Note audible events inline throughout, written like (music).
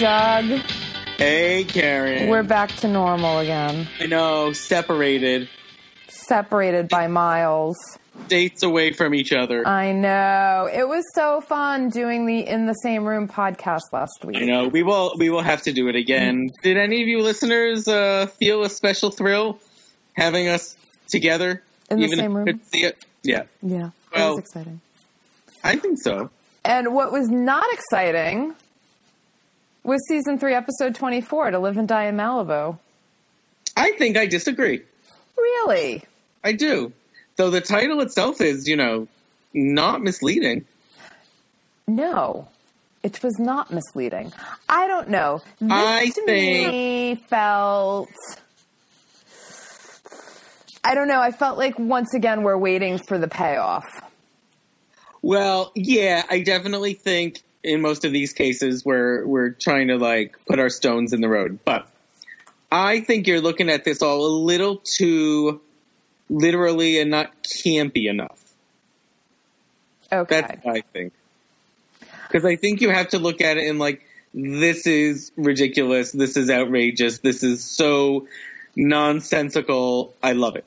Doug. Hey, Karen. We're back to normal again. I know, separated, Separated by miles. dates away from each other. I know. It was so fun doing the In the Same Room podcast last week. I know. We will. We will have to do it again. Did any of you listeners uh, feel a special thrill having us together In the same room? see it. Yeah, Yeah. It Well- was exciting. I think so. And what was not exciting was season three, episode 24, To Live and Die in Malibu. I think I disagree. Really? I do. Though the title itself is, you know, not misleading. No. It was not misleading. I don't know. This I to think- me felt. I don't know. I felt like once again we're waiting for the payoff. Well, yeah, I definitely think in most of these cases where we're trying to like put our stones in the road. But I think you're looking at this all a little too literally and not campy enough. Okay. That's what I think. Because I think you have to look at it in like, this is ridiculous. This is outrageous. This is so nonsensical. I love it.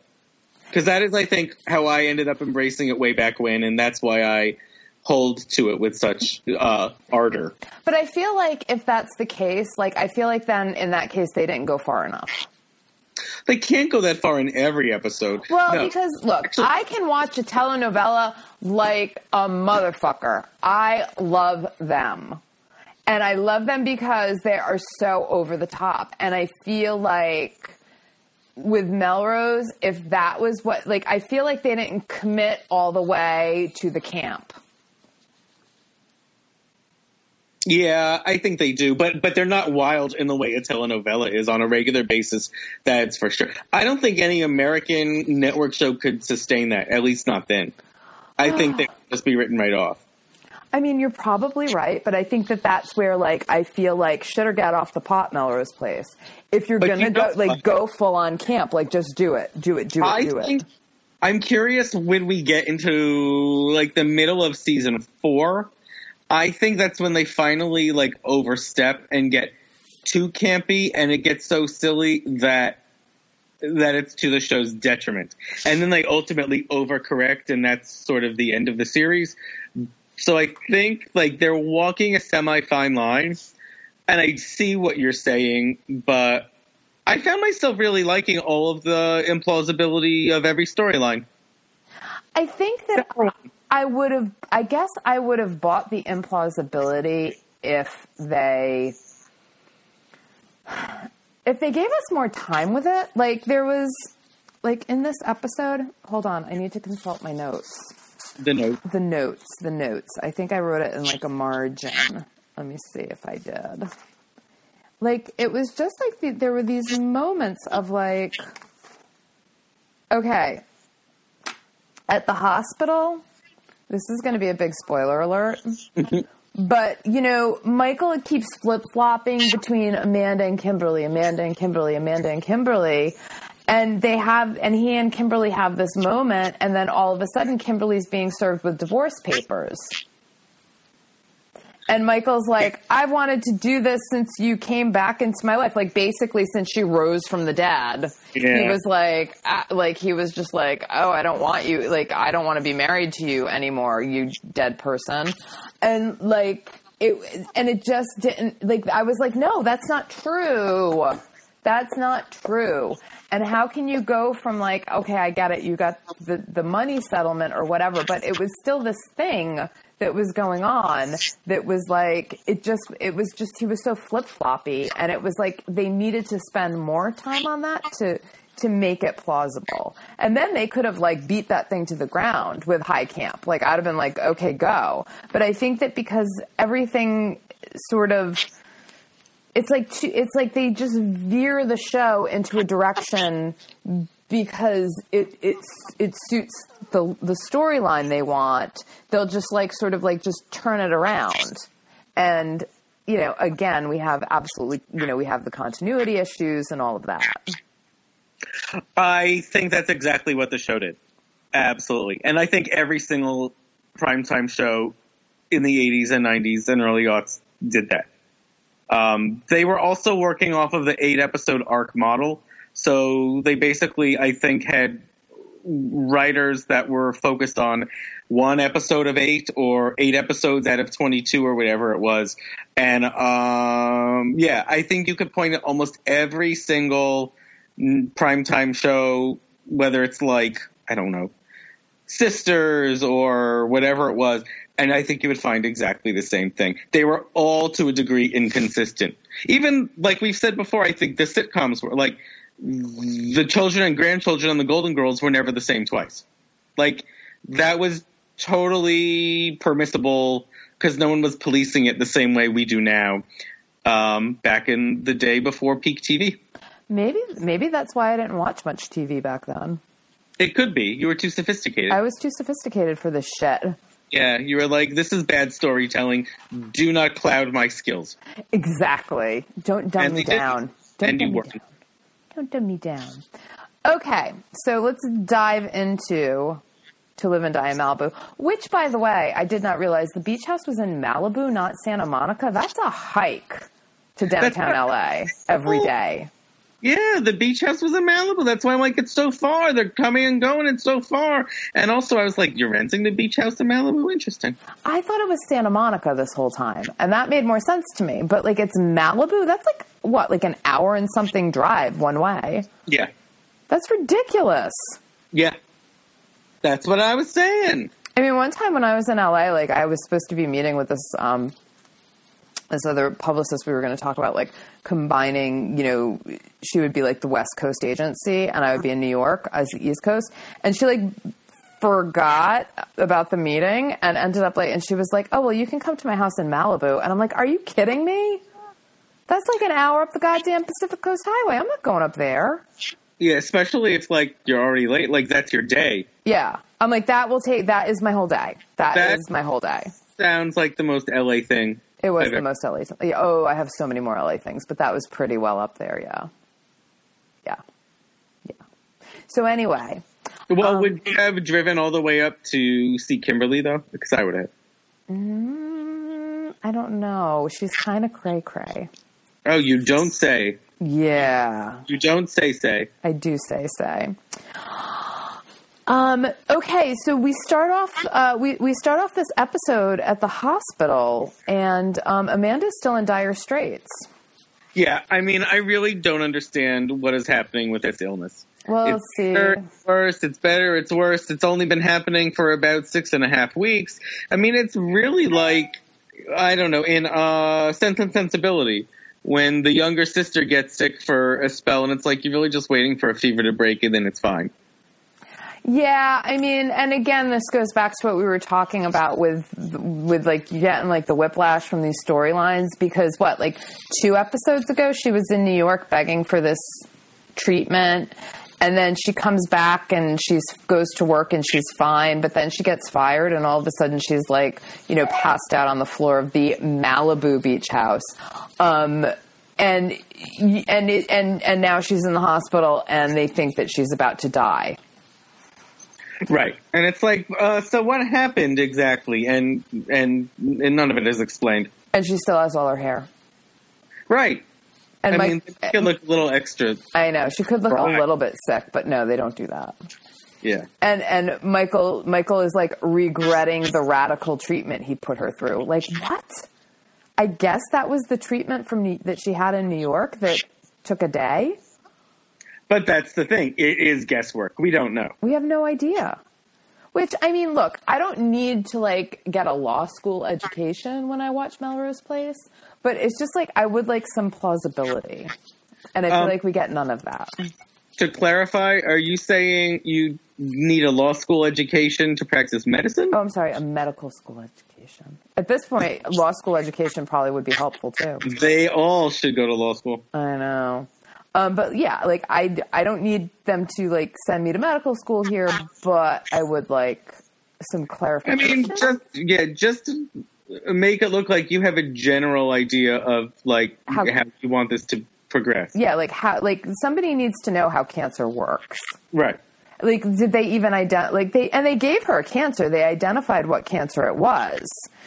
Because that is, I think, how I ended up embracing it way back when, and that's why I hold to it with such uh, ardor. But I feel like if that's the case, like I feel like then in that case they didn't go far enough. They can't go that far in every episode. Well, No. because look, I can watch a telenovela like a motherfucker. I love them. And I love them because they are so over the top. And I feel like with Melrose, if that was what, like, I feel like they didn't commit all the way to the camp. Yeah, I think they do, but but they're not wild in the way a telenovela is on a regular basis. That's for sure. I don't think any American network show could sustain that. At least not then. I think (sighs) they would just be written right off. I mean, you're probably right, but I think that that's where, like, I feel like shit or get off the pot, Melrose Place. If you're But gonna you go, like, go full on camp, like, just do it, do it, do it, I do it. I'm curious when we get into like the middle of season four. I think that's when they finally like overstep and get too campy, and it gets so silly that that it's to the show's detriment. And then they ultimately overcorrect, and that's sort of the end of the series. So I think like they're walking a semi fine line, and I see what you're saying, but I found myself really liking all of the implausibility of every storyline. I think that uh, I would have, I guess I would have bought the implausibility if they, if they gave us more time with it. Like there was, like in this episode, hold on, I need to consult my notes. The note. The notes, the notes. I think I wrote it in like a margin. Let me see if I did. Like it was just like the, there were these moments of like, okay, at the hospital. This is going to be a big spoiler alert. But, you know, Michael keeps flip flopping between Amanda and Kimberly, Amanda and Kimberly, Amanda and Kimberly. And they have, and he and Kimberly have this moment, and then all of a sudden, Kimberly's being served with divorce papers. And Michael's like, I've wanted to do this since you came back into my life. Like, basically, since she rose from the dad. He was like, uh, like, he was just like, oh, I don't want you. Like, I don't want to be married to you anymore, you dead person. And, like, it, and it just didn't, like, I was like, no, that's not true. That's not true. And how can you go from like, okay, I get it, you got the, the money settlement or whatever, but it was still this thing that was going on that was like, it just, it was just, he was so flip floppy. And it was like, they needed to spend more time on that to, to make it plausible. And then they could have like beat that thing to the ground with high camp. Like I'd have been like, okay, go. But I think that because everything sort of, it's like it's like they just veer the show into a direction because it it it suits the the storyline they want. They'll just like sort of like just turn it around, and you know, again, we have absolutely you know we have the continuity issues and all of that. I think that's exactly what the show did. Absolutely. And I think every single primetime show in the 80s and 90s and early aughts did that. Um, they were also working off of the eight episode arc model. So they basically, I think, had writers that were focused on one episode of eight or eight episodes out of 22 or whatever it was. And, um, yeah, I think you could point at almost every single primetime show, whether it's like, I don't know, Sisters or whatever it was. And I think you would find exactly the same thing. They were all to a degree inconsistent. Even like we've said before, I think the sitcoms were like, the children and grandchildren on the Golden Girls were never the same twice. Like that was totally permissible because no one was policing it the same way we do now. Um, back in the day before peak TV. Maybe maybe that's why I didn't watch much TV back then. It could be you were too sophisticated. I was too sophisticated for this shit. Yeah, you were like, "This is bad storytelling. Do not cloud my skills." Exactly. Don't dumb and me down. Don't and dumb you me weren't. down. Don't dumb me down. Okay, so let's dive into To Live and Die in Malibu, which, by the way, I did not realize the beach house was in Malibu, not Santa Monica. That's a hike to downtown LA every day. Yeah, the beach house was in Malibu. That's why I'm like, it's so far. They're coming and going. It's so far. And also, I was like, you're renting the beach house in Malibu? Interesting. I thought it was Santa Monica this whole time, and that made more sense to me. But like, it's Malibu. That's like what, like an hour and something drive one way. Yeah, That's ridiculous. yeah. That's what I was saying. I mean, one time when I was in LA, like I was supposed to be meeting with this um, this other publicist. We were going to talk about like combining. You know, she would be like the West Coast agency, and I would be in New York as the East Coast. And she like forgot about the meeting and ended up late. And she was like, "Oh well, you can come to my house in Malibu." And I'm like, "Are you kidding me? That's like an hour up the goddamn Pacific Coast Highway. I'm not going up there." Yeah, especially if like you're already late. Like that's your day. Yeah, I'm like that will take. That is my whole day. That- that is my whole day. Sounds like the most LA thing. It was the most LA. th- yeah, Oh, I have so many more LA things, but that was pretty well up there. Yeah, yeah, yeah. So anyway, Well, Um, would you have driven all the way up to see Kimberly though? Because I would have. mm, I don't know. She's kind of cray cray. Oh, you don't say. Yeah, You don't say. Say. I do say say. Um, okay, so we start off. Uh, we we start off this episode at the hospital, and um, Amanda's still in dire straits. Yeah, I mean, I really don't understand what is happening with this illness. Well, it's see. better, it's worse. It's better. It's worse. It's only been happening for about six and a half weeks. I mean, it's really like I don't know in uh, Sense and Sensibility when the younger sister gets sick for a spell, and it's like you're really just waiting for a fever to break, and then it's fine. Yeah, I mean, and again, this goes back to what we were talking about with with like getting like the whiplash from these storylines because what like two episodes ago she was in New York begging for this treatment and then she comes back and she goes to work and she's fine but then she gets fired and all of a sudden she's like you know passed out on the floor of the Malibu beach house um and and it, and and now she's in the hospital and they think that she's about to die Right, and it's like, uh, so what happened exactly? And and and none of it is explained. and she still has all her hair Right. And I my, mean, it could look a little extra. I know she could look a little bit sick, but no, they don't do that. Yeah. And and Michael Michael is like regretting the radical treatment he put her through. Like what? I guess that was the treatment from New- that she had in New York that took a day. But that's the thing. It is guesswork. We don't know. We have no idea. Which I mean, look, I don't need to like get a law school education when I watch Melrose Place, but it's just like I would like some plausibility, and I feel Um, like we get none of that. To clarify, are you saying you need a law school education to practice medicine? Oh, I'm sorry, a medical school education. At this point, law school education probably would be helpful too. They all should go to law school. I know. Um, but yeah, like I, I don't need them to like send me to medical school here, but I would like some clarification. I mean, just yeah, just make it look like you have a general idea of like How- how, you want this to progress. yeah, like how, like somebody needs to know how cancer works. Right. Like, did they even identify? Like they and they gave her cancer. They identified what cancer it was.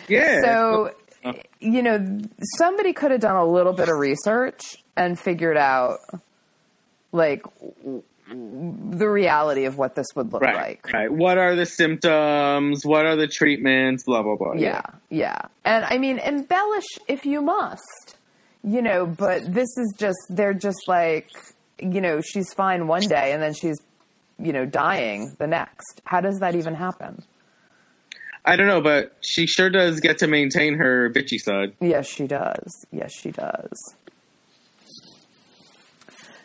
Yeah. So you know, somebody could have done a little bit of research and figured out, like, the reality of what this would look Right. like. Right. What are the symptoms? What are the treatments? Blah blah blah. Yeah, yeah. And I mean, embellish if you must, you know, but this is just, they're just like, you know, she's fine one day and then she's, you know, dying the next. How does that even happen? I don't know, but she sure does get to maintain her bitchy side. Yes, she does. Yes, she does.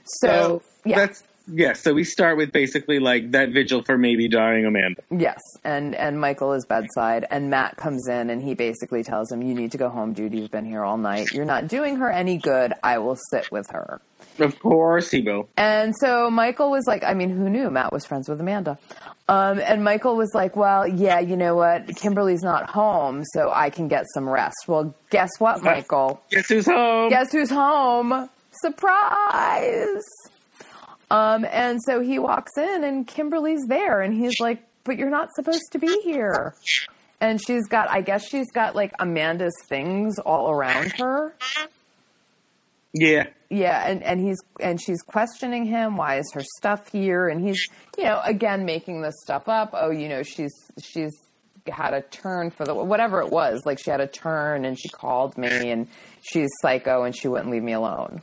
So, yeah. That's yeah. So we start with basically like that vigil for maybe dying Amanda. Yes, and and Michael is bedside, and Matt comes in, and he basically tells him, "You need to go home, dude. You've been here all night. You're not doing her any good. I will sit with her." Of course he will. And so Michael was like, I mean, who knew Matt was friends with Amanda? Um, and Michael was like, well, yeah, you know what? Kimberly's not home, so I can get some rest. Well, guess what, Michael? Guess who's home? Guess who's home? Surprise! Um, and so he walks in, and Kimberly's there, and he's like, but you're not supposed to be here. And she's got, I guess she's got like Amanda's things all around her. Yeah. Yeah, and, and he's and she's questioning him. Why is her stuff here? And he's, you know, again making this stuff up. Oh, you know, she's she's had a turn for the whatever it was. Like she had a turn, and she called me, and she's psycho, and she wouldn't leave me alone.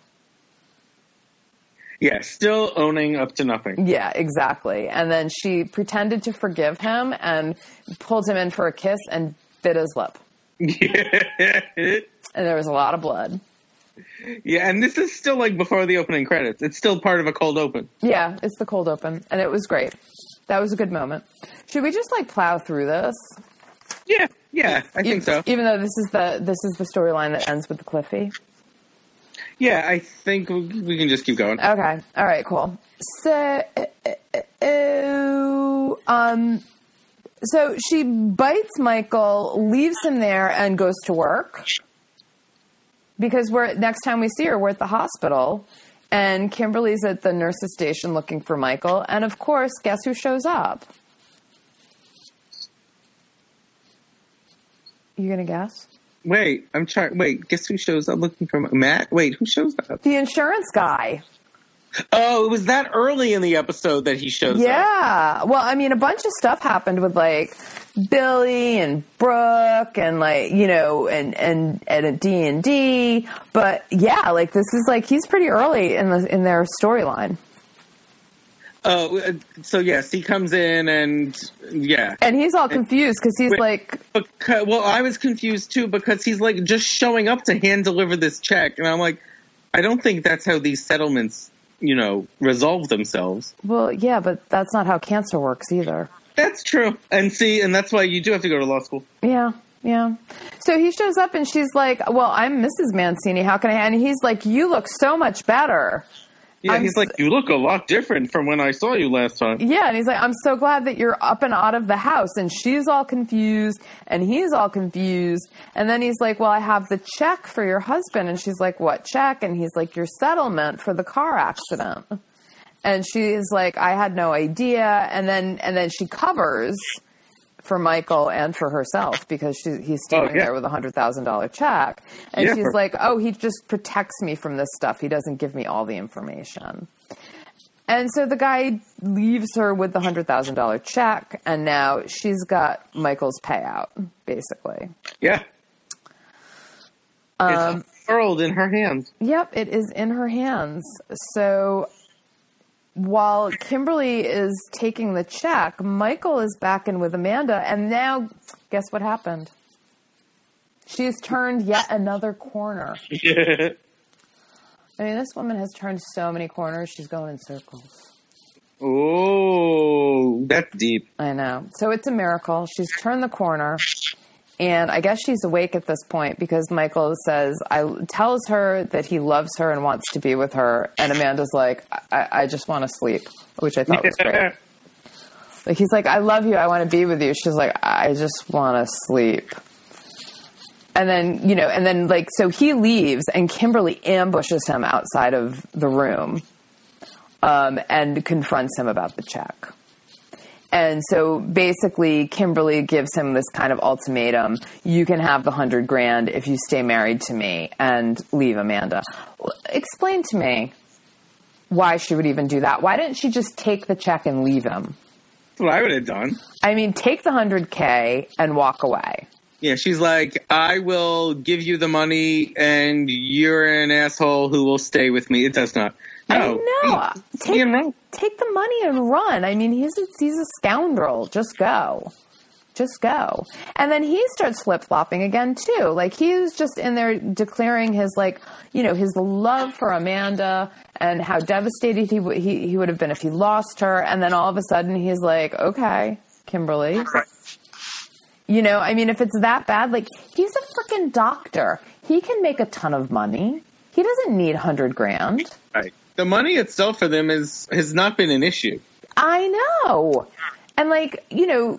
Yeah. Still owning up to nothing. Yeah, exactly. And then she pretended to forgive him and pulled him in for a kiss and bit his lip, Yeah. (laughs) and there was a lot of blood. yeah. And this is still like before the opening credits. It's still part of a cold open. Yeah, it's the cold open, and it was great. That was a good moment. Should we just like plow through this? Yeah. Yeah. I think so. Even though this is the this is the storyline that ends with the Cliffy. Yeah. I think we can just keep going. Okay. All right. Cool. So, um, so she bites Michael, leaves him there, and goes to work because we're next time we see her, we're at the hospital, and Kimberly's at the nurse's station looking for Michael, and of course, guess who shows up? You gonna guess? Wait. I'm trying. Wait. Guess who shows up looking for Matt? Wait. Who shows up? The insurance guy. Oh, it was that early in the episode that he shows up. Yeah. Well, I mean, a bunch of stuff happened with like Billy and Brooke and like, you know, and, and, and a D and D. But yeah, like this is like, he's pretty early in the, in their storyline. Oh, uh, so yes, he comes in and yeah. And he's all confused because he's Wait. like, Because, well, I was confused too because he's like just showing up to hand deliver this check, and I'm like, I don't think that's how these settlements, you know, resolve themselves. well, yeah, but that's not how cancer works either. That's true, and see, and that's why you do have to go to law school. Yeah. Yeah. So he shows up and she's like, well, I'm Mrs. Mancini. How can I? And he's like, you look so much better. Yeah, I'm he's like, you look a lot different from when I saw you last time. Yeah, and he's like, I'm so glad that you're up and out of the house. And she's all confused, and he's all confused. And then he's like, Well, I have the check for your husband. And she's like, What check? And he's like, Your settlement for the car accident. And she's like, I had no idea. And then and then she covers for Michael and for herself because she, he's standing Oh, yeah. there with a hundred thousand dollar check, and Yeah, she's for- like, "Oh, he just protects me from this stuff. He doesn't give me all the information." And so the guy leaves her with the hundred thousand dollar check, and now she's got Michael's payout, basically. Yeah, Um, it's furled in her hands. Yep, it is in her hands. So while Kimberly is taking the check, Michael is back in with Amanda, and now guess what happened? She's turned yet another corner. Yeah. (laughs) I mean, this woman has turned so many corners, she's going in circles. Oh, that's deep. I know. So it's a miracle. She's turned the corner. And I guess she's awake at this point because Michael says, I tells her that he loves her and wants to be with her. And Amanda's like, I, I just want to sleep, which I thought was great. (laughs) Like he's like, I love you, I want to be with you. She's like, I just want to sleep. And then, you know, and then like, so he leaves and Kimberly ambushes him outside of the room um, and confronts him about the check. And so basically, Kimberly gives him this kind of ultimatum: you can have the hundred grand if you stay married to me and leave Amanda. Explain to me why she would even do that. Why didn't she just take the check and leave him? That's what I would have done. I mean, take the hundred k and walk away. Yeah, she's like, I will give you the money, and you're an asshole who will stay with me. It does not. No, I know. Take, he and Ro- take the money and run. I mean, he's a, he's a scoundrel. Just go. Just go. And then he starts flip flopping again too. Like he was just in there declaring his like, you know, his love for Amanda and how devastated he w- he he would have been if he lost her. And then all of a sudden he's like, okay, Kimberly. You know, I mean, if it's that bad, like he's a freaking doctor. He can make a ton of money. He doesn't need hundred grand. Right. The money itself for them is has not been an issue. I know. And like, you know,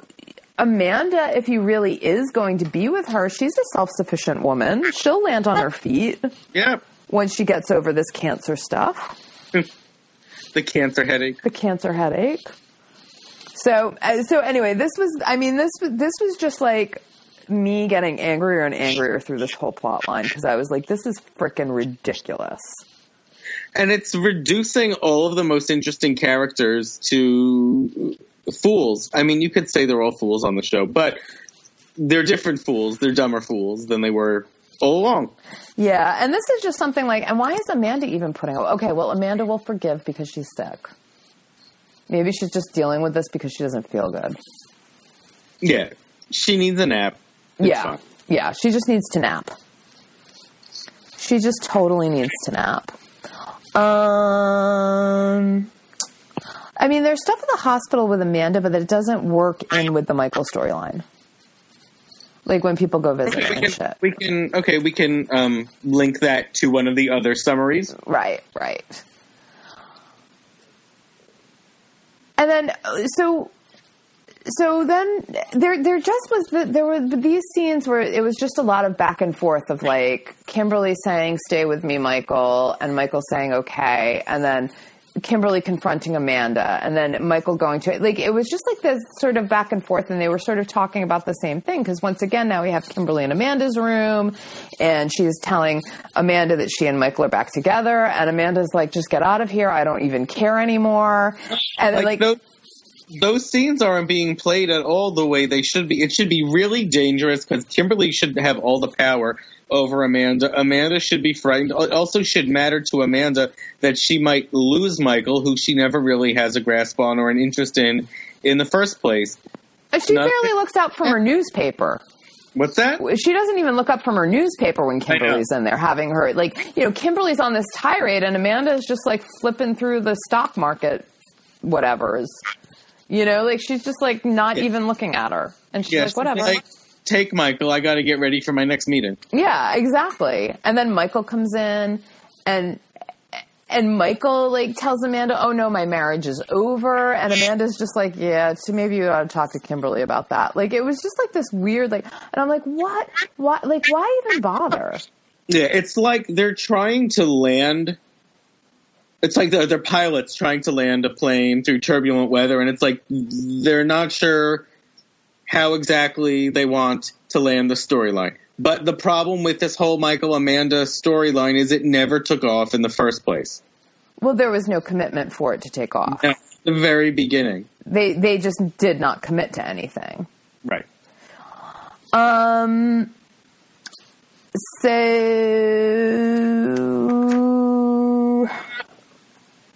Amanda, if he really is going to be with her, she's a self sufficient woman. She'll land on her feet Yeah, once she gets over this cancer stuff, (laughs) the cancer headache. the cancer headache. So, uh, so anyway, this was, I mean, this this was just like me getting angrier and angrier through this whole plot line because I was like, this is freaking ridiculous. And it's reducing all of the most interesting characters to fools. I mean, you could say they're all fools on the show, but they're different fools. They're dumber fools than they were all along. Yeah, and this is just something like, and why is Amanda even putting? Okay, well, Amanda will forgive because she's sick. Maybe she's just dealing with this because she doesn't feel good. Yeah, she needs a nap. It's yeah, fine. yeah, she just needs to nap. She just totally needs to nap. Um, I mean, there's stuff at the hospital with Amanda, but it doesn't work in with the Michael storyline. Like when people go visit we and can, shit. we can okay. We can um, link that to one of the other summaries. Right, right. And then, uh, so, so then there, there just was the, there were these scenes where it was just a lot of back and forth of like Kimberly saying, "Stay with me, Michael," and Michael saying, "Okay," and then Kimberly confronting Amanda, and then Michael going to it like it was just like this sort of back and forth, and they were sort of talking about the same thing because once again now we have Kimberly in Amanda's room, and she's telling Amanda that she and Michael are back together, and Amanda's like, "Just get out of here! I don't even care anymore," and Like, like. those, those scenes aren't being played at all the way they should be. It should be really dangerous because Kimberly should have all the power over Amanda. Amanda should be frightened. It also should matter to Amanda that she might lose Michael, who she never really has a grasp on or an interest in in the first place. Uh, she not- barely looks out from her (laughs) newspaper. What's that? she doesn't even look up from her newspaper when Kimberly's in there having her like you know Kimberly's on this tirade and Amanda is just like flipping through the stock market whatever's you know like she's just like not even looking at her and she's Yeah, like whatever Like, take Michael. I got to get ready for my next meeting. yeah exactly and then Michael comes in and and Michael like tells Amanda, "Oh no, my marriage is over." And Amanda's just like, "Yeah, so maybe you ought to talk to Kimberly about that." Like it was just like this weird like, and I'm like, "What? Why? Like why even bother?" Yeah, it's like they're trying to land. It's like they're, they're pilots trying to land a plane through turbulent weather, and it's like they're not sure how exactly they want to land the storyline. But the problem with this whole Michael Amanda storyline is it never took off in the first place. Well, there was no commitment for it to take off. At the very beginning. They they just did not commit to anything. Right. Um. So.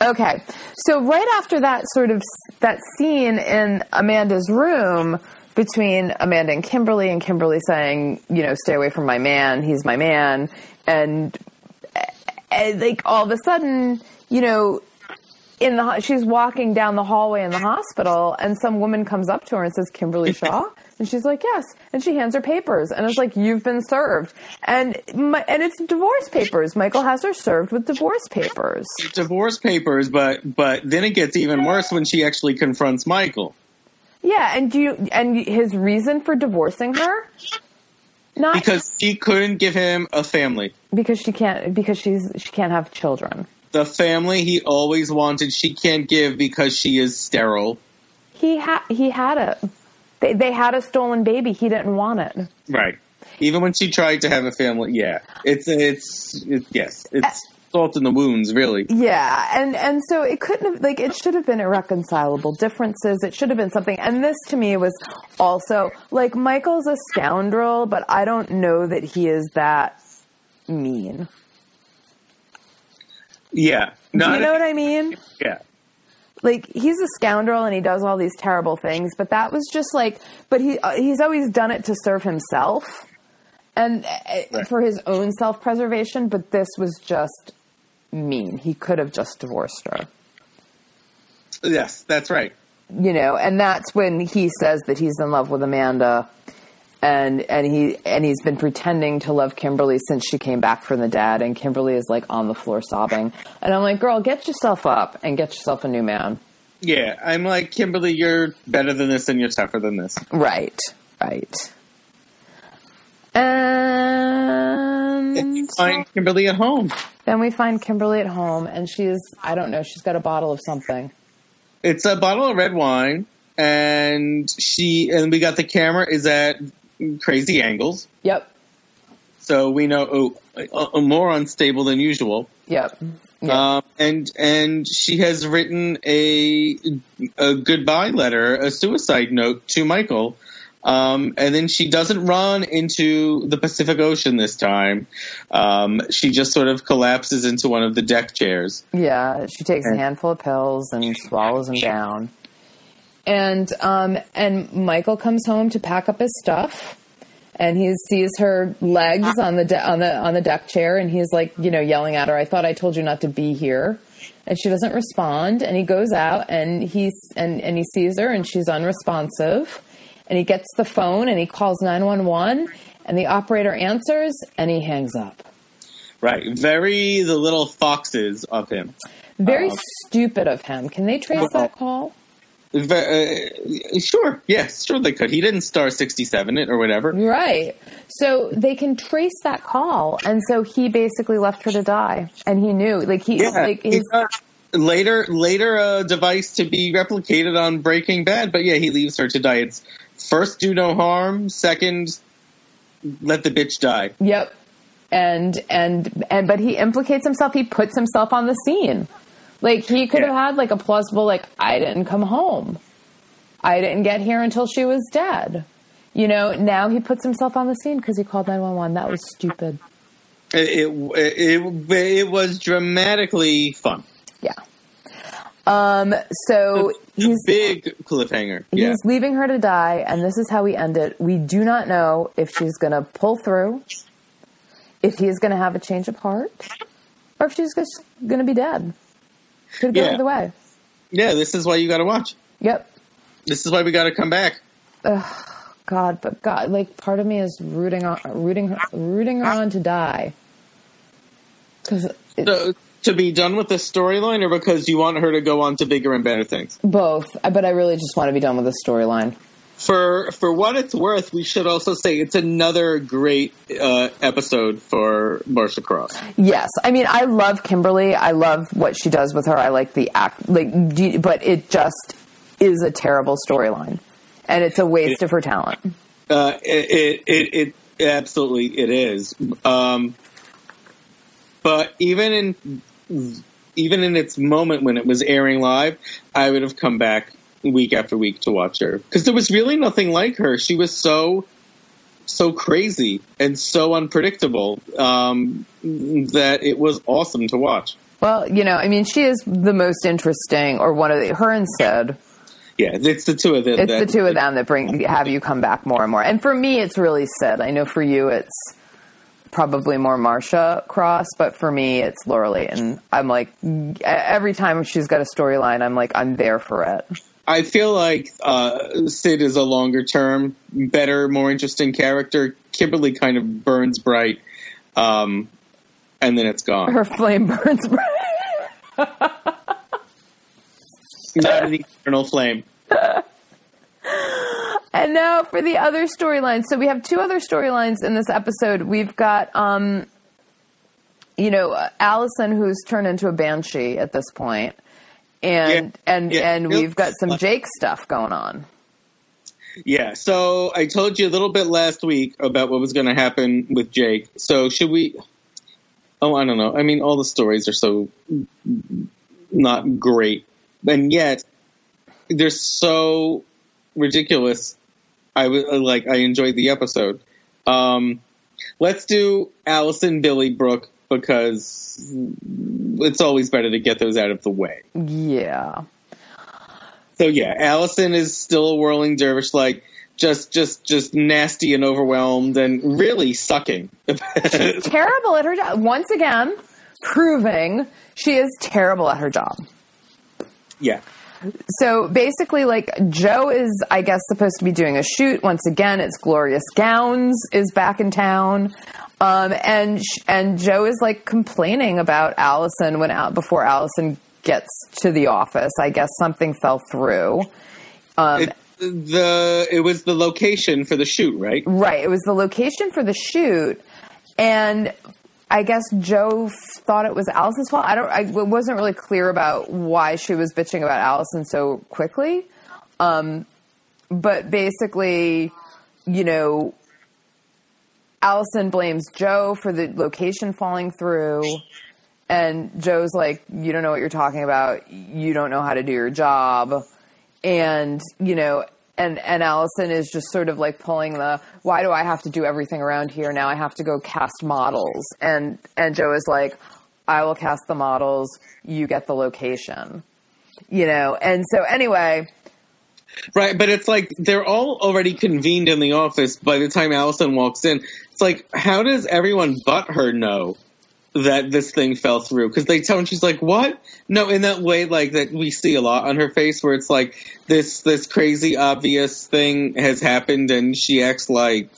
Okay, so right after that sort of that scene in Amanda's room between Amanda and Kimberly, and Kimberly saying, you know, stay away from my man, he's my man, and, and like all of a sudden, you know, in the she's walking down the hallway in the hospital and some woman comes up to her and says Kimberly (laughs) Shaw? And she's like yes. And she hands her papers and it's like you've been served. And my, and it's divorce papers. Michael has her served with divorce papers. Divorce papers, but but then it gets even worse when she actually confronts Michael. yeah and do you and his reason for divorcing her? Not Because she couldn't give him a family. because she can't because she's she can't have children the family he always wanted she can't give because she is sterile he had he had it. They they had a stolen baby. He didn't want it. Right. Even when she tried to have a family, yeah, it's it's, it's yes, it's salt in the wounds, really. Yeah, and and so it couldn't have like it should have been irreconcilable differences. It should have been something. And this to me was also like Michael's a scoundrel, but I don't know that he is that mean. Yeah, Do you know what I mean? yeah, like he's a scoundrel and he does all these terrible things but that was just like but he uh, he's always done it to serve himself and uh, Right. for his own self-preservation but this was just mean he could have just divorced her yes, that's right. you know and that's when he says that he's in love with amanda and and he and he's been pretending to love kimberly since she came back from the dad and kimberly is like on the floor sobbing and i'm like girl get yourself up and get yourself a new man Yeah, I'm like Kimberly. You're better than this, and you're tougher than this. Right, right. And you find Kimberly at home. then we find Kimberly at home, and she's, I don't know, she's got a bottle of something. It's a bottle of red wine, and she and we got the camera is at crazy angles, Yep, so we know oh, more unstable than usual. yep. yep. Um, and and she has written a a goodbye letter, a suicide note to Michael. Um, and then she doesn't run into the Pacific Ocean this time. Um, she just sort of collapses into one of the deck chairs. yeah, she takes a handful of pills and swallows them down. And um, and Michael comes home to pack up his stuff, and he sees her legs on the de- on the on the deck chair, and he's like, you know, yelling at her. I thought I told you not to be here, and she doesn't respond. And he goes out, and he's and and he sees her, and she's unresponsive, and he gets the phone, and he calls nine one one, and the operator answers, and he hangs up. Right. Very the little foxes of him. Very Um, stupid of him. Can they trace that call? Uh, sure. Yes, sure they could. He didn't star 67 it or whatever. Right. So they can trace that call, and so he basically left her to die, and he knew, like he, Yeah. like his, later, later a device to be replicated on Breaking Bad, but yeah, he leaves her to die. It's first do no harm, second let the bitch die. yep, and and and but he implicates himself. He puts himself on the scene. Like he could Yeah. have had like a plausible, like I didn't come home, I didn't get here until she was dead. You know, now he puts himself on the scene because he called nine one one. That was stupid. It, it, it, it was dramatically fun. Yeah. Um. So he's Big cliffhanger. Yeah. He's leaving her to die, and this is how we end it. We do not know if she's going to pull through, if he's going to have a change of heart, or if she's just going to be dead. Could go Yeah. either way. Yeah, this is why you got to watch. Yep. This is why we got to come back. God, but God, like part of me is rooting on, rooting, her, rooting her on to die. Because So, to be done with the storyline, or because you want her to go on to bigger and better things. both, but I really just want to be done with the storyline. For for what it's worth, we should also say it's another great uh, episode for Marcia Cross. Yes, I mean I love Kimberly. I love what she does with her. I like the act, like, you- but it just is a terrible storyline, and it's a waste of her talent. Uh, it, it, it, it absolutely it is. Um, but even in even in its moment when it was airing live, I would have come back week after week to watch her because there was really nothing like her. She was so so crazy and so unpredictable um, that it was awesome to watch. Well, you know, I mean, she is the most interesting, or one of the, her and Sid. Yeah, it's the two of them. It's that- the two of them that bring have you come back more and more. And for me, it's really Sid. I know for you, it's probably more Marcia Cross, but for me, it's Laura And I'm like, every time she's got a storyline, I'm like, I'm there for it. I feel like uh, Sid is a longer term, better, more interesting character. Kimberly kind of burns bright, um, and then it's gone. Her flame (laughs) burns bright. Not an eternal flame. And now for the other storylines. So we have two other storylines in this episode. We've got, um, you know, Allison, who's turned into a banshee at this point, and Yeah. and Yeah. and we've got some Jake stuff going on. Yeah, so I told you a little bit last week about what was going to happen with Jake. So should we? Oh, I don't know. I mean, all the stories are so not great, and yet they're so ridiculous. I was like, I enjoyed the episode. Um, let's do Allison, Billy, Brooke because it's always better to get those out of the way. Yeah. So yeah, Allison is still a whirling dervish, like just, just, just nasty and overwhelmed, and really sucking. (laughs) terrible at her job. Once again, proving she is terrible at her job. yeah, So basically, like Joe is, I guess, supposed to be doing a shoot. Once again, it's Glorious Gowns is back in town, um, and and Joe is like complaining about Allison when out before Allison gets to the office. I guess something fell through. Um, it, the it was the location for the shoot, right? Right. It was the location for the shoot, and I guess Joe f- thought it was Allison's fault. I don't. I it wasn't really clear about why she was bitching about Allison so quickly. Um, but basically, you know, Allison blames Joe for the location falling through. And Joe's like, You don't know what you're talking about. You don't know how to do your job. And, you know, and, and Allison is just sort of like pulling the, why do I have to do everything around here? Now I have to go cast models. And, and Joe is like, I will cast the models. You get the location. You know, and so anyway, Right, but it's like they're all already convened in the office by the time Allison walks in. It's like, how does everyone but her know that this thing fell through? Because they tell her, and she's like, "What?" No, in that way, like that we see a lot on her face, where it's like this this crazy obvious thing has happened, and she acts like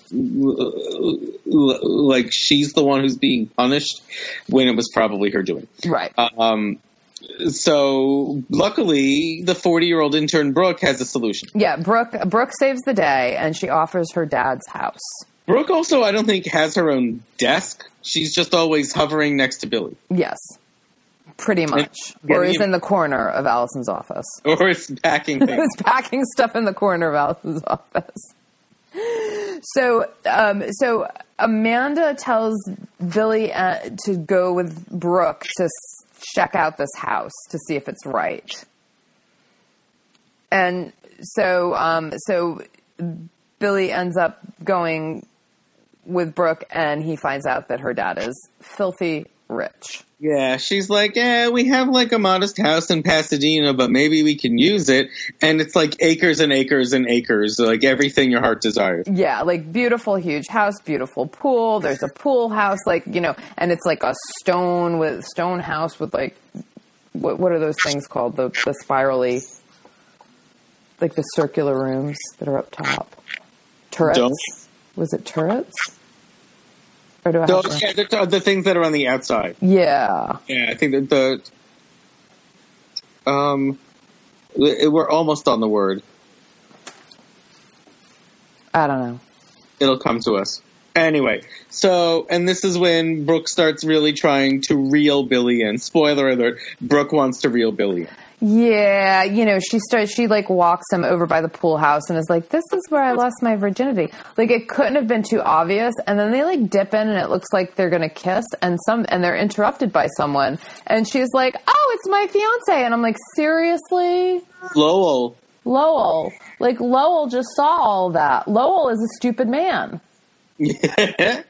like she's the one who's being punished when it was probably her doing. right. Um, so luckily, the 40 year old intern Brooke has a solution. Yeah, Brooke Brooke saves the day and she offers her dad's house. Brooke also, I don't think, has her own desk. She's just always hovering next to Billy. Yes. Pretty much. or is in the corner of Allison's office. (laughs) Or is packing (laughs) things. Is packing stuff in the corner of Allison's office. So, um, so Amanda tells Billy uh, to go with Brooke to check out this house to see if it's right. And so, um, so Billy ends up going with Brooke, and he finds out that her dad is filthy rich. yeah, she's like, yeah, we have like a modest house in Pasadena, but maybe we can use it. And it's like acres and acres and acres, like everything your heart desires. Yeah, like beautiful, huge house, beautiful pool. There's a pool house, like you know, and it's like a stone with stone house with like what what are those things called? The the spirally, like the circular rooms that are up top. Turrets. Don't. Was it turrets? Or do I have Those, to- yeah, the, the things that are on the outside. Yeah. Yeah, I think that the um, we- we're almost on the word. I don't know. It'll come to us. Anyway, so and this is when Brooke starts really trying to reel Billy in. Spoiler alert: Brooke wants to reel Billy in. Yeah, you know, she starts. She like walks him over by the pool house and is like, "This is where I lost my virginity." Like it couldn't have been too obvious. And then they like dip in, and it looks like they're gonna kiss, and some and they're interrupted by someone, and she's like, "Oh, it's my fiance," and I'm like, "Seriously, Lowell, Lowell? Like Lowell just saw all that. Lowell is a stupid man. (laughs)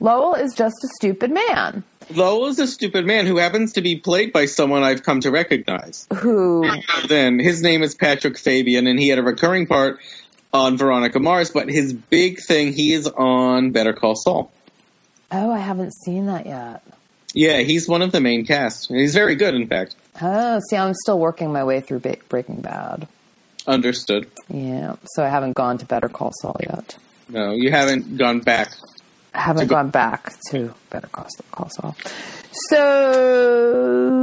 Lowell is just a stupid man Lowell is a stupid man who happens to be played by someone I've come to recognize. who." Then his name is Patrick Fabian, and he had a recurring part on Veronica Mars. But his big thing, he is on Better Call Saul. Oh, I haven't seen that yet. Yeah, he's one of the main cast. He's very good, in fact. Oh, see, I'm still working my way through Breaking Bad. Understood. Yeah, so I haven't gone to Better Call Saul yet. No, you haven't gone back. I haven't To go- gone back to Better Call, Saul. So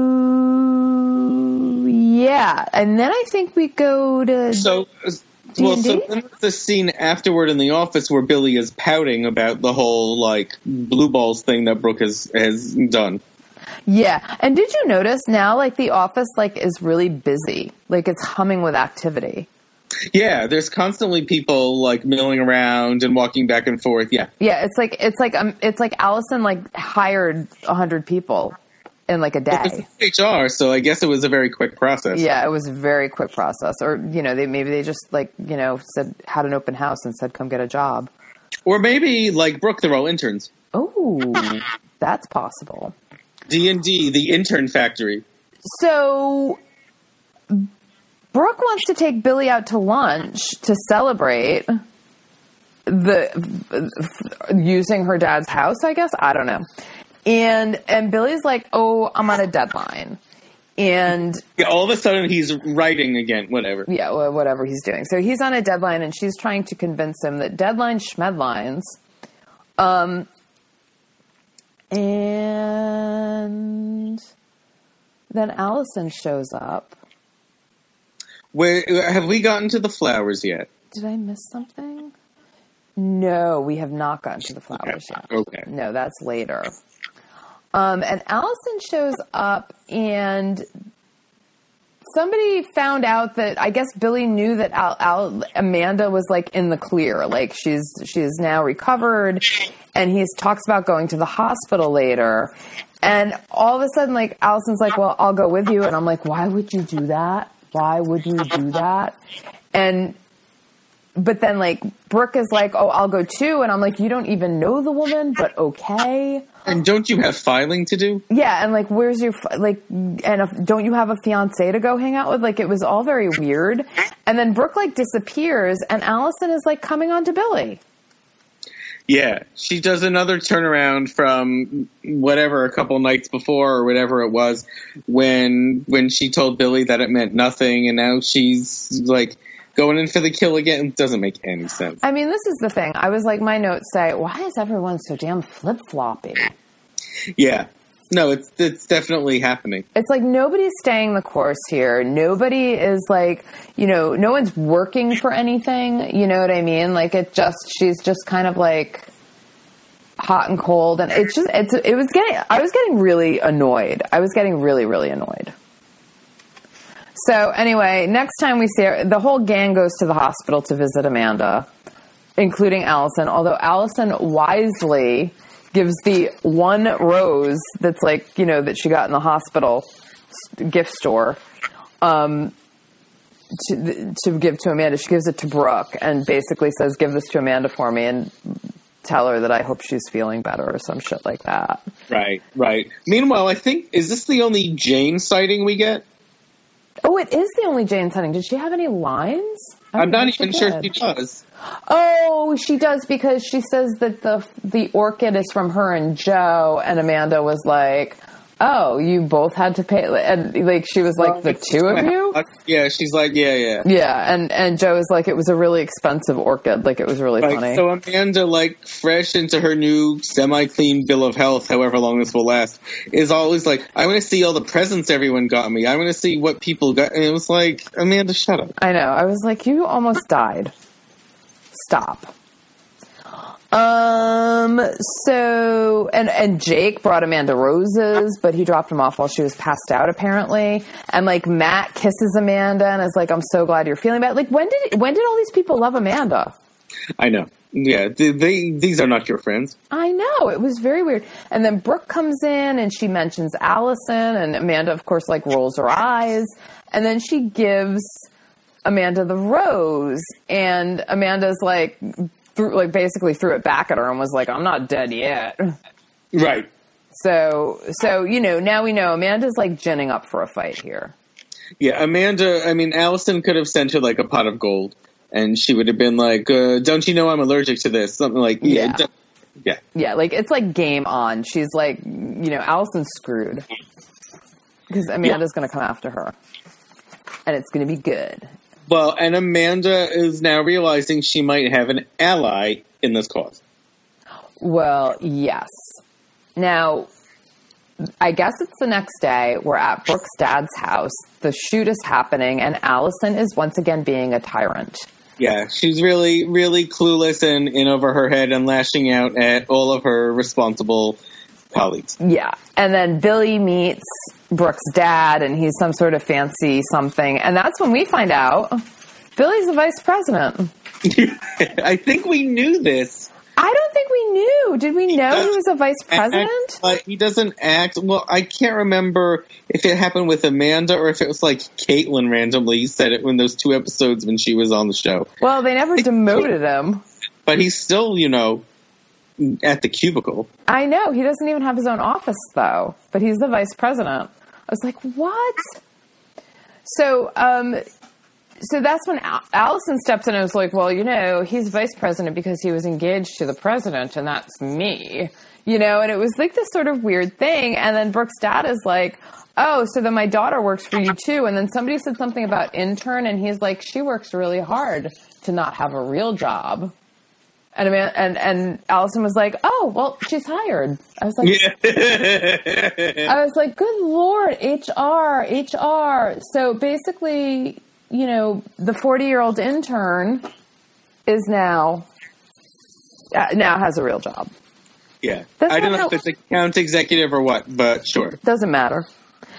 yeah, and then I think we go to So, well, so D&D? then the scene afterward in the office where Billy is pouting about the whole like blue balls thing that Brooke has has done. Yeah. And did you notice now, like, the office, like, is really busy? Like, it's humming with activity. Yeah, there's constantly people like milling around and walking back and forth. Yeah, Yeah. It's like, it's like, um, it's like Allison, like, hired a hundred people in like a day. it's HR, so I guess it was a very quick process. Yeah, it was a very quick process. Or, you know, they maybe they just like, you know, said had an open house and said come get a job. Or maybe like Brooke, they're all interns. Oh, that's possible. D and D, the intern factory. So Brooke wants to take Billy out to lunch to celebrate the using her dad's house, I guess. I don't know. And and Billy's like, "Oh, I'm on a deadline." And Yeah, all of a sudden he's writing again. Whatever. yeah, wh- whatever he's doing. So he's on a deadline, and she's trying to convince him that deadline schmedlines. Um, and then Allison shows up. Where have we gotten to the flowers yet? Did I miss something? No, we have not gotten to the flowers yet. Okay. No, that's later. Um, and Allison shows up, and somebody found out that I guess Billy knew that Al, Al, Amanda was like in the clear, like she's she's now recovered, and he talks about going to the hospital later. And all of a sudden, like Allison's like, "Well, I'll go with you," and I'm like, "Why would you do that? Why would you do that?" And but then like Brooke is like, "Oh, I'll go too," and I'm like, "You don't even know the woman, but okay." And don't you have filing to do? Yeah, and like, where's your like? And if, don't you have a fiance to go hang out with? Like, it was all very weird. And then Brooke like disappears, and Allison is like coming on to Billy. Yeah, she does another turnaround from whatever a couple nights before or whatever it was when when she told Billy that it meant nothing, and now she's like going in for the kill again. It doesn't make any sense. I mean, this is the thing. I was like, my notes say, why is everyone so damn flip floppy? Yeah, no, it's it's definitely happening. It's like nobody's staying the course here. Nobody is like, you know, no one's working for anything. You know what I mean? Like it just, she's just kind of like hot and cold, and it's just, it's, it was getting, I was getting really annoyed. I was getting really, really annoyed. So anyway, next time we see her, the whole gang goes to the hospital to visit Amanda, including Allison. Although Allison wisely gives the one rose that's like you know that she got in the hospital gift store um, to to give to Amanda. She gives it to Brooke and basically says, "Give this to Amanda for me and tell her that I hope she's feeling better or some shit like that." Right, right. Meanwhile, I think is this the only Jane sighting we get? Oh, it is the only Jane sighting. Did she have any lines? I'm not even sure did. she does. Oh, she does because she says that the the orchid is from her and Jo, and Amanda was like, "Oh, you both had to pay," and like she was like, "The two of you." Yeah, she's like, yeah, yeah. Yeah, and and Jo was like, "It was a really expensive orchid. Like it was really Like, funny." so Amanda, like fresh into her new semi-clean bill of health, however long this will last, is always like, "I want to see all the presents everyone got me. I want to see what people got." And it was like, Amanda, shut up. I know. I was like, "You almost died. Stop." Um. So, and and Jake brought Amanda roses, but he dropped them off while she was passed out, apparently. And like Matt kisses Amanda and is like, "I'm so glad you're feeling better." Like, when did when did all these people love Amanda? I know. Yeah, they, they these are not your friends. I know it was very weird. And then Brooke comes in and she mentions Allison, and Amanda, of course, like rolls her eyes, and then she gives Amanda the rose, and Amanda's like, threw, like basically threw it back at her and was like, "I'm not dead yet." Right. So, so you know, now we know Amanda's like ginning up for a fight here. Yeah, Amanda. I mean, Allison could have sent her like a pot of gold, and she would have been like, uh, "Don't you know I'm allergic to this?" Something like, yeah, Yeah. yeah. Yeah, like it's like game on. She's like, you know, Allison's screwed because Amanda's going to come after her, and it's going to be good. Well, and Amanda is now realizing she might have an ally in this cause. Well, yes. Now, I guess it's the next day. We're at Brooke's dad's house. The shoot is happening, and Allison is once again being a tyrant. Yeah, she's really, really clueless and in over her head and lashing out at all of her responsible colleagues. Yeah. And then Billy meets Brooke's dad, and he's some sort of fancy something. And that's when we find out Billy's the vice president. (laughs) I think we knew this. I don't think we knew. Did we know he was a vice president? Act, but he doesn't act. Well, I can't remember if it happened with Amanda or if it was like Caitlin randomly said it in those two episodes when she was on the show. Well, they never demoted him. But he's still, you know, at the cubicle. I know. He doesn't even have his own office, though, but he's the vice president. I was like, what? So, um, so that's when Al- Allison steps in and was like, well, you know, he's vice president because he was engaged to the president, and that's me. You know, and it was like this sort of weird thing. And then Brooke's dad is like, oh, so then my daughter works for you too. And then somebody said something about intern, and he's like, she works really hard to not have a real job. And, and and Allison was like, "Oh, well, she's hired." I was like, Yeah. (laughs) I was like, good lord, HR, HR. So basically, you know, the 40 year old intern is now, uh, now has a real job. yeah. That's I don't know how- if it's account executive or what, but sure. Doesn't matter.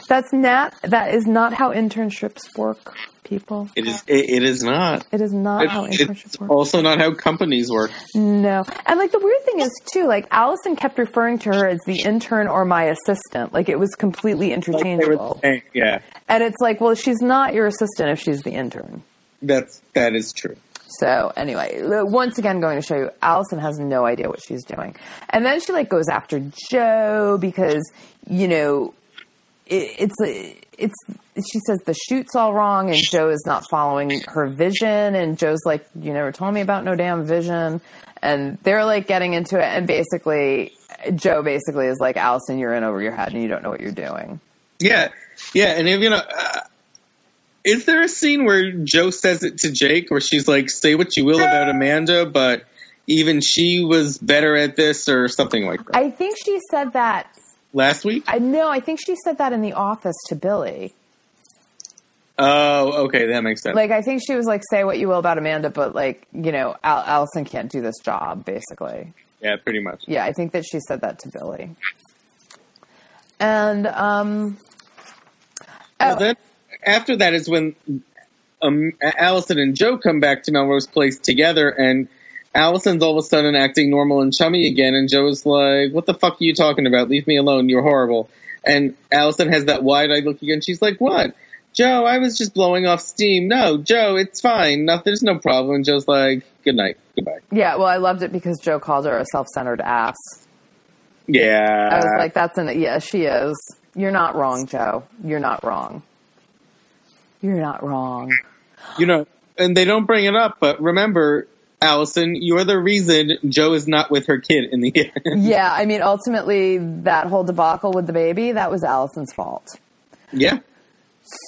That's not, that is not how internships work, people. It is. It, it is not. It is not how It's internships work. also not how companies work. No. And like the weird thing is too, like Allison kept referring to her as the intern or my assistant. Like it was completely Like interchangeable. saying, yeah, And it's like, well, she's not your assistant if she's the intern. that's that is true. So anyway, once again, going to show you, Allison has no idea what she's doing, and then she like goes after Jo because you know it, it's it's. She says the shoot's all wrong, and Jo is not following her vision, and Jo's like, "You never told me about no damn vision," and they're like getting into it, and basically, Jo basically is like, "Allison, you're in over your head, and you don't know what you're doing." Yeah, yeah, and if you know, uh, is there a scene where Jo says it to Jake, where she's like, "Say what you will about Amanda, but even she was better at this," or something like that? I think she said that. Last week? I know. I think she said that in the office to Billy. Oh, okay, that makes sense. like I think she was like, say what you will about Amanda, but like you know, Al- Allison can't do this job. Basically, yeah, pretty much. yeah, I think that she said that to Billy. And um, Well, oh, then after that is when um, Allison and Jo come back to Melrose Place together, and Allison's all of a sudden acting normal and chummy again, and Jo's like, "What the fuck are you talking about? Leave me alone. You're horrible." And Allison has that wide-eyed look again. She's like, "What?" Jo, I was just blowing off steam. No, Jo, it's fine. No, there's no problem. And Jo's like, "Good night, goodbye." yeah, well, I loved it because Jo called her a self-centered ass. Yeah, I was like, that's an yeah, she is. You're not wrong, Jo. You're not wrong. You're not wrong. you know, and they don't bring it up, but remember, Allison, you're the reason Jo is not with her kid in the end. (laughs) Yeah, I mean, ultimately, that whole debacle with the baby that was Allison's fault. yeah.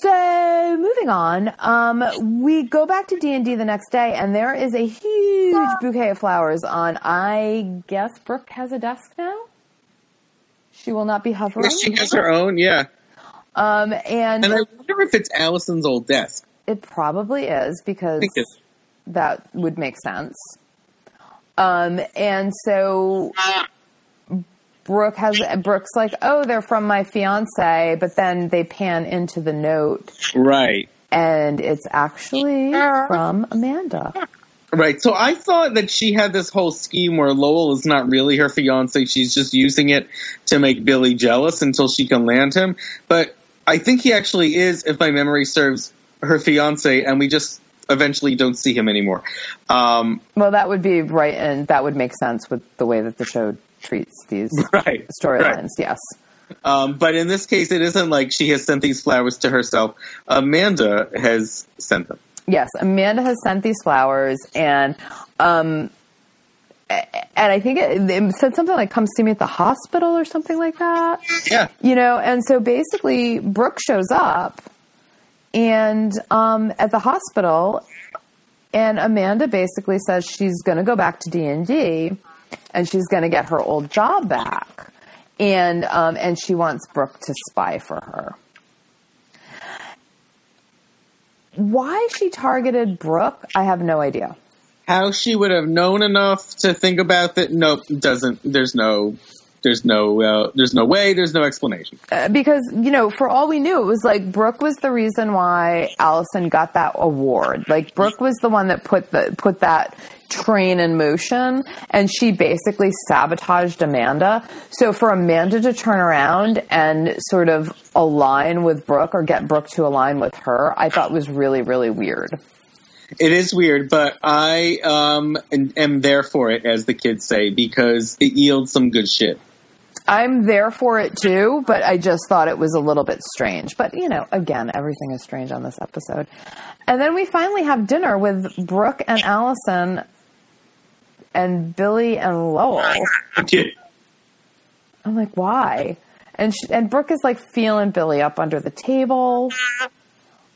So moving on, um, we go back to D and D the next day, and there is a huge bouquet of flowers on. I guess Brooke has a desk now. She will not be hovering. She has her own, yeah. Um, and And I wonder if it's Allison's old desk. it probably is because that would make sense. Um, and so Brooke has Brooke's like, oh, they're from my fiance, but then they pan into the note, Right. and it's actually from Amanda. Right. So I thought that she had this whole scheme where Lowell is not really her fiance. She's just using it to make Billy jealous until she can land him. But I think he actually is, if my memory serves, her fiance, and we just eventually don't see him anymore. Um, Well, that would be right, and that would make sense with the way that the show treats these (laughs) right. storylines. Right. Yes. Um, but in this case, it isn't like she has sent these flowers to herself. Amanda has sent them. Yes, Amanda has sent these flowers, and um, and I think it, it said something like "Come see me at the hospital" or something like that. Yeah. You know, and so basically, Brooke shows up, and um, at the hospital, and Amanda basically says she's going to go back to D and D, and she's going to get her old job back, and um, and she wants Brooke to spy for her. Why she targeted Brooke, I have no idea. How she would have known enough to think about that? Nope, doesn't. There's no, there's no uh, there's no way, there's no explanation. Uh, because you know, for all we knew, it was like Brooke was the reason why Allison got that award. Like Brooke was the one that put the put that train in motion, and she basically sabotaged Amanda. So for Amanda to turn around and sort of align with Brooke or get Brooke to align with her, I thought was really really weird. It is weird, but I um, am there for it, as the kids say, because it yields some good shit. I'm there for it too, but I just thought it was a little bit strange. But, you know, again, everything is strange on this episode. And then we finally have dinner with Brooke and Allison and Billy and Lowell. I'm like, why? And she, and Brooke is like feeling Billy up under the table.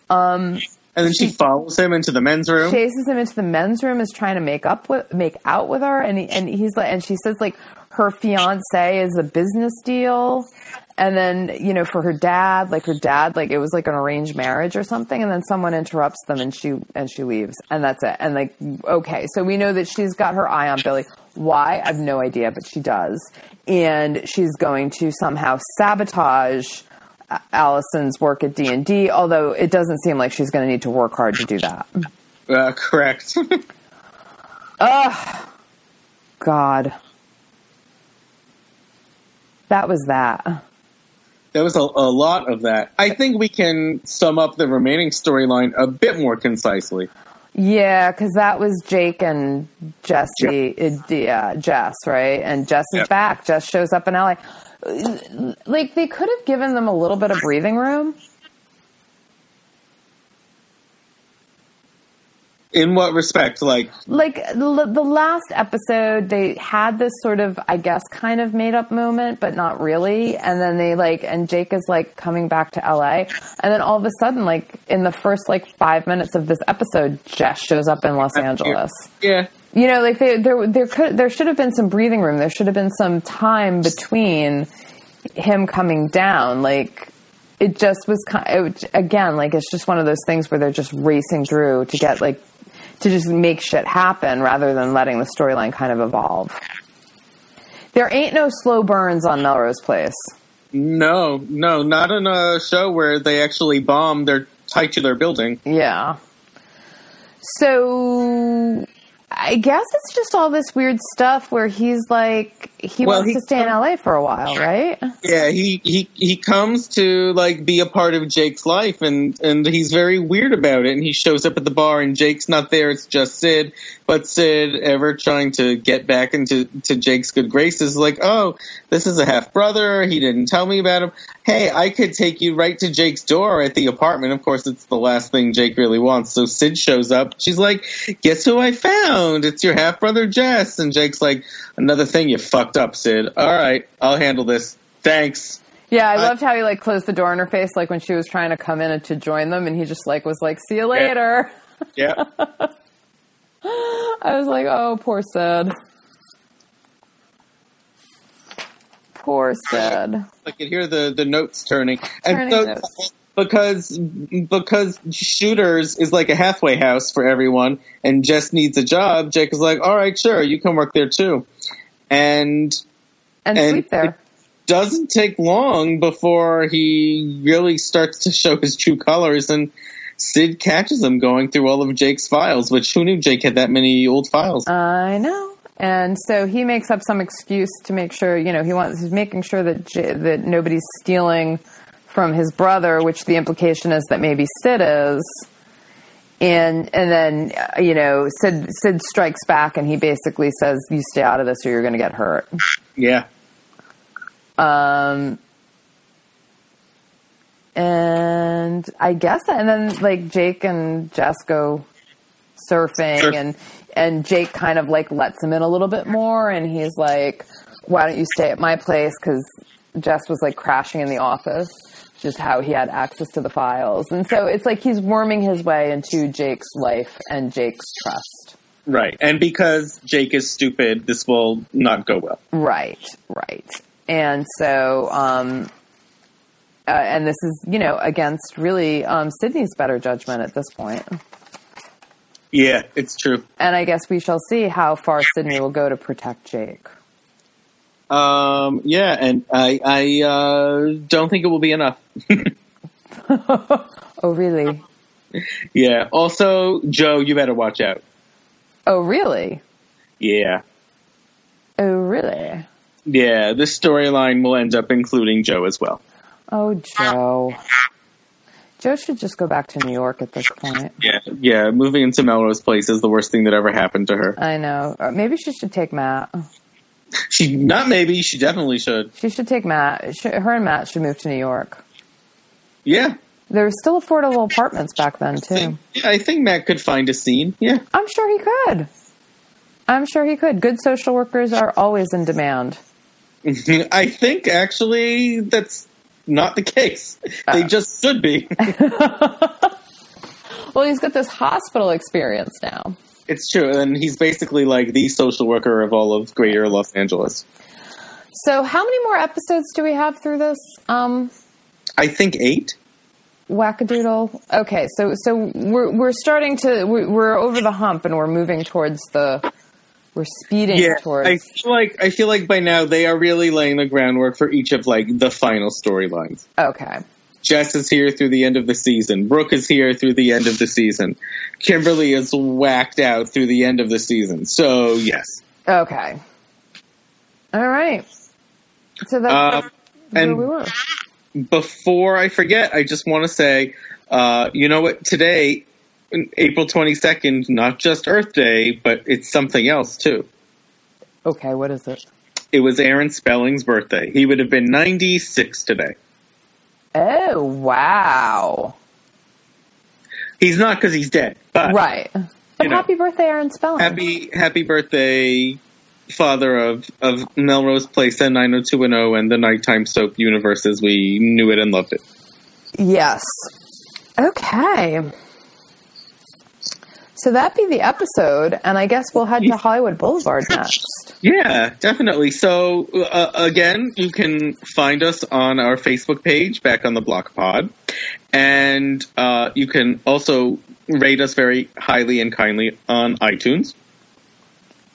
Um, and then she, she, follows him into the men's room. Chases him into the men's room, is trying to make up with, make out with her, and he, and he's like, and she says like her fiance is a business deal, and then you know for her dad, like her dad, like it was like an arranged marriage or something, and then someone interrupts them, and she and she leaves, and that's it. And like, okay, so we know that she's got her eye on Billy. Why? I have no idea, but she does, and she's going to somehow sabotage Allison's work at D and D. Although it doesn't seem like she's going to need to work hard to do that. Uh, correct. (laughs) Ugh, God, that was that. There was a, a lot of that. I think we can sum up the remaining storyline a bit more concisely. Yeah, because that was Jake and Jesse. Yeah, uh, uh, Jess, right? And Jess is yep. back. Jess shows up in LA like they could have given them a little bit of breathing room. In what respect? Like, like the, the last episode, they had this sort of, I guess, kind of made up moment, but not really. And then they like, and Jake is like coming back to LA, and then all of a sudden, like in the first like five minutes of this episode, Jess shows up in Los Angeles. Yeah, you know, like there, there, there could, there should have been some breathing room. There should have been some time between him coming down. Like it just was kind. It, again, like it's just one of those things where they're just racing through to get like to just make shit happen rather than letting the storyline kind of evolve. There ain't no slow burns on Melrose Place. No, no, not in a show where they actually bomb their titular building. Yeah. So I guess it's just all this weird stuff where he's like he well, wants he to stay in LA for a while, right? Yeah, he he he comes to like be a part of Jake's life and and he's very weird about it and he shows up at the bar and Jake's not there, it's just Sid, but Sid ever trying to get back into to Jake's good graces like, "Oh, this is a half brother, he didn't tell me about him. Hey, I could take you right to Jake's door at the apartment." Of course, it's the last thing Jake really wants. So Sid shows up. She's like, "Guess who I found? It's your half brother Jess." And Jake's like, "Another thing you fucked up, Sid. All right, I'll handle this. Thanks." Yeah, I loved how he like closed the door in her face, like when she was trying to come in and to join them, and he just like was like, "See you later." Yeah. yeah. (laughs) I was like, "Oh, poor Sid." Poor Sid. I could hear the the notes turning, turning and so notes. because because shooters is like a halfway house for everyone, and Jess needs a job. Jake is like, "All right, sure, you can work there too," and and, and sleep there. doesn't take long before he really starts to show his true colors and Sid catches him going through all of Jake's files, which who knew Jake had that many old files? I know. And so he makes up some excuse to make sure, you know, he wants he's making sure that J- that nobody's stealing from his brother, which the implication is that maybe Sid is. And and then uh, you know Sid Sid strikes back and he basically says, "You stay out of this, or you're going to get hurt." Yeah. Um. And I guess, and then like Jake and Jess go surfing, Surf. and and Jake kind of like lets him in a little bit more, and he's like, "Why don't you stay at my place?" Because Jess was like crashing in the office, just how he had access to the files, and so it's like he's worming his way into Jake's life and Jake's trust. Right, and because Jake is stupid, this will not go well. Right, right, and so. um uh, and this is, you know, against really um, Sydney's better judgment at this point. Yeah, it's true. And I guess we shall see how far Sydney will go to protect Jake. Um, yeah, and I I uh, don't think it will be enough. (laughs) Oh, really? yeah. Also, Jo, you better watch out. Oh, really? Yeah. Oh, really? Yeah, this storyline will end up including Jo as well. Oh, Jo. Jo should just go back to New York at this point. Yeah, yeah. Moving into Melrose Place is the worst thing that ever happened to her. I know. Or maybe she should take Matt. She not maybe she definitely should. She should take Matt. She, her and Matt should move to New York. Yeah, There were still affordable apartments back then, too. yeah. I think Matt could find a scene. Yeah, I'm sure he could. I'm sure he could. Good social workers are always in demand. (laughs) I think actually that's not the case. They just should be. (laughs) Well, he's got this hospital experience now. it's true, and he's basically like the social worker of all of Greater Los Angeles. So, how many more episodes do we have through this? Um, I think eight. wackadoodle. Okay, so so we're we're starting to we're, we're over the hump and we're moving towards the we're speeding Yeah, towards. I feel like I feel like by now they are really laying the groundwork for each of like the final storylines. okay, Jess is here through the end of the season. Brooke is here through the end of the season. Kimberly is whacked out through the end of the season. So yes, okay, all right. So that's Um, and we were. before I forget, I just want to say, uh, you know what? Today, April twenty second, not just Earth Day, but it's something else too. Okay, what is it? It was Aaron Spelling's birthday. He would have been ninety six today. Oh wow! He's not because he's dead, but Right. But know. happy birthday, Aaron Spelling. happy happy birthday father of of melrose place and 90210 and the nighttime soap universe as we knew it and loved it Yes. Okay. So that'd be the episode, and I guess we'll head to (laughs) Hollywood Boulevard next. yeah definitely so uh, again you can find us on our facebook page back on the block pod and uh, you can also rate us very highly and kindly on itunes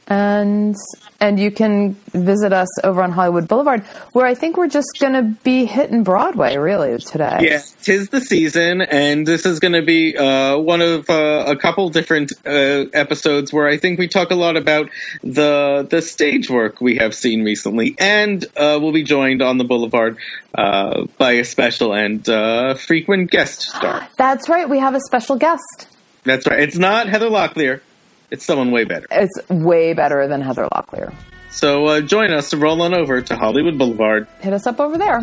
And and you can visit us over on Hollywood Boulevard, where I think we're just going to be hitting Broadway really today. Yeah, tis the season, and this is going to be uh, one of uh, a couple different uh, episodes where I think we talk a lot about the the stage work we have seen recently, and uh, we'll be joined on the Boulevard uh, by a special and uh, frequent guest star. That's right. We have a special guest. That's right. It's not Heather Locklear. It's someone way better. It's way better than Heather Locklear. So uh, join us to roll on over to Hollywood Boulevard. Hit us up over there.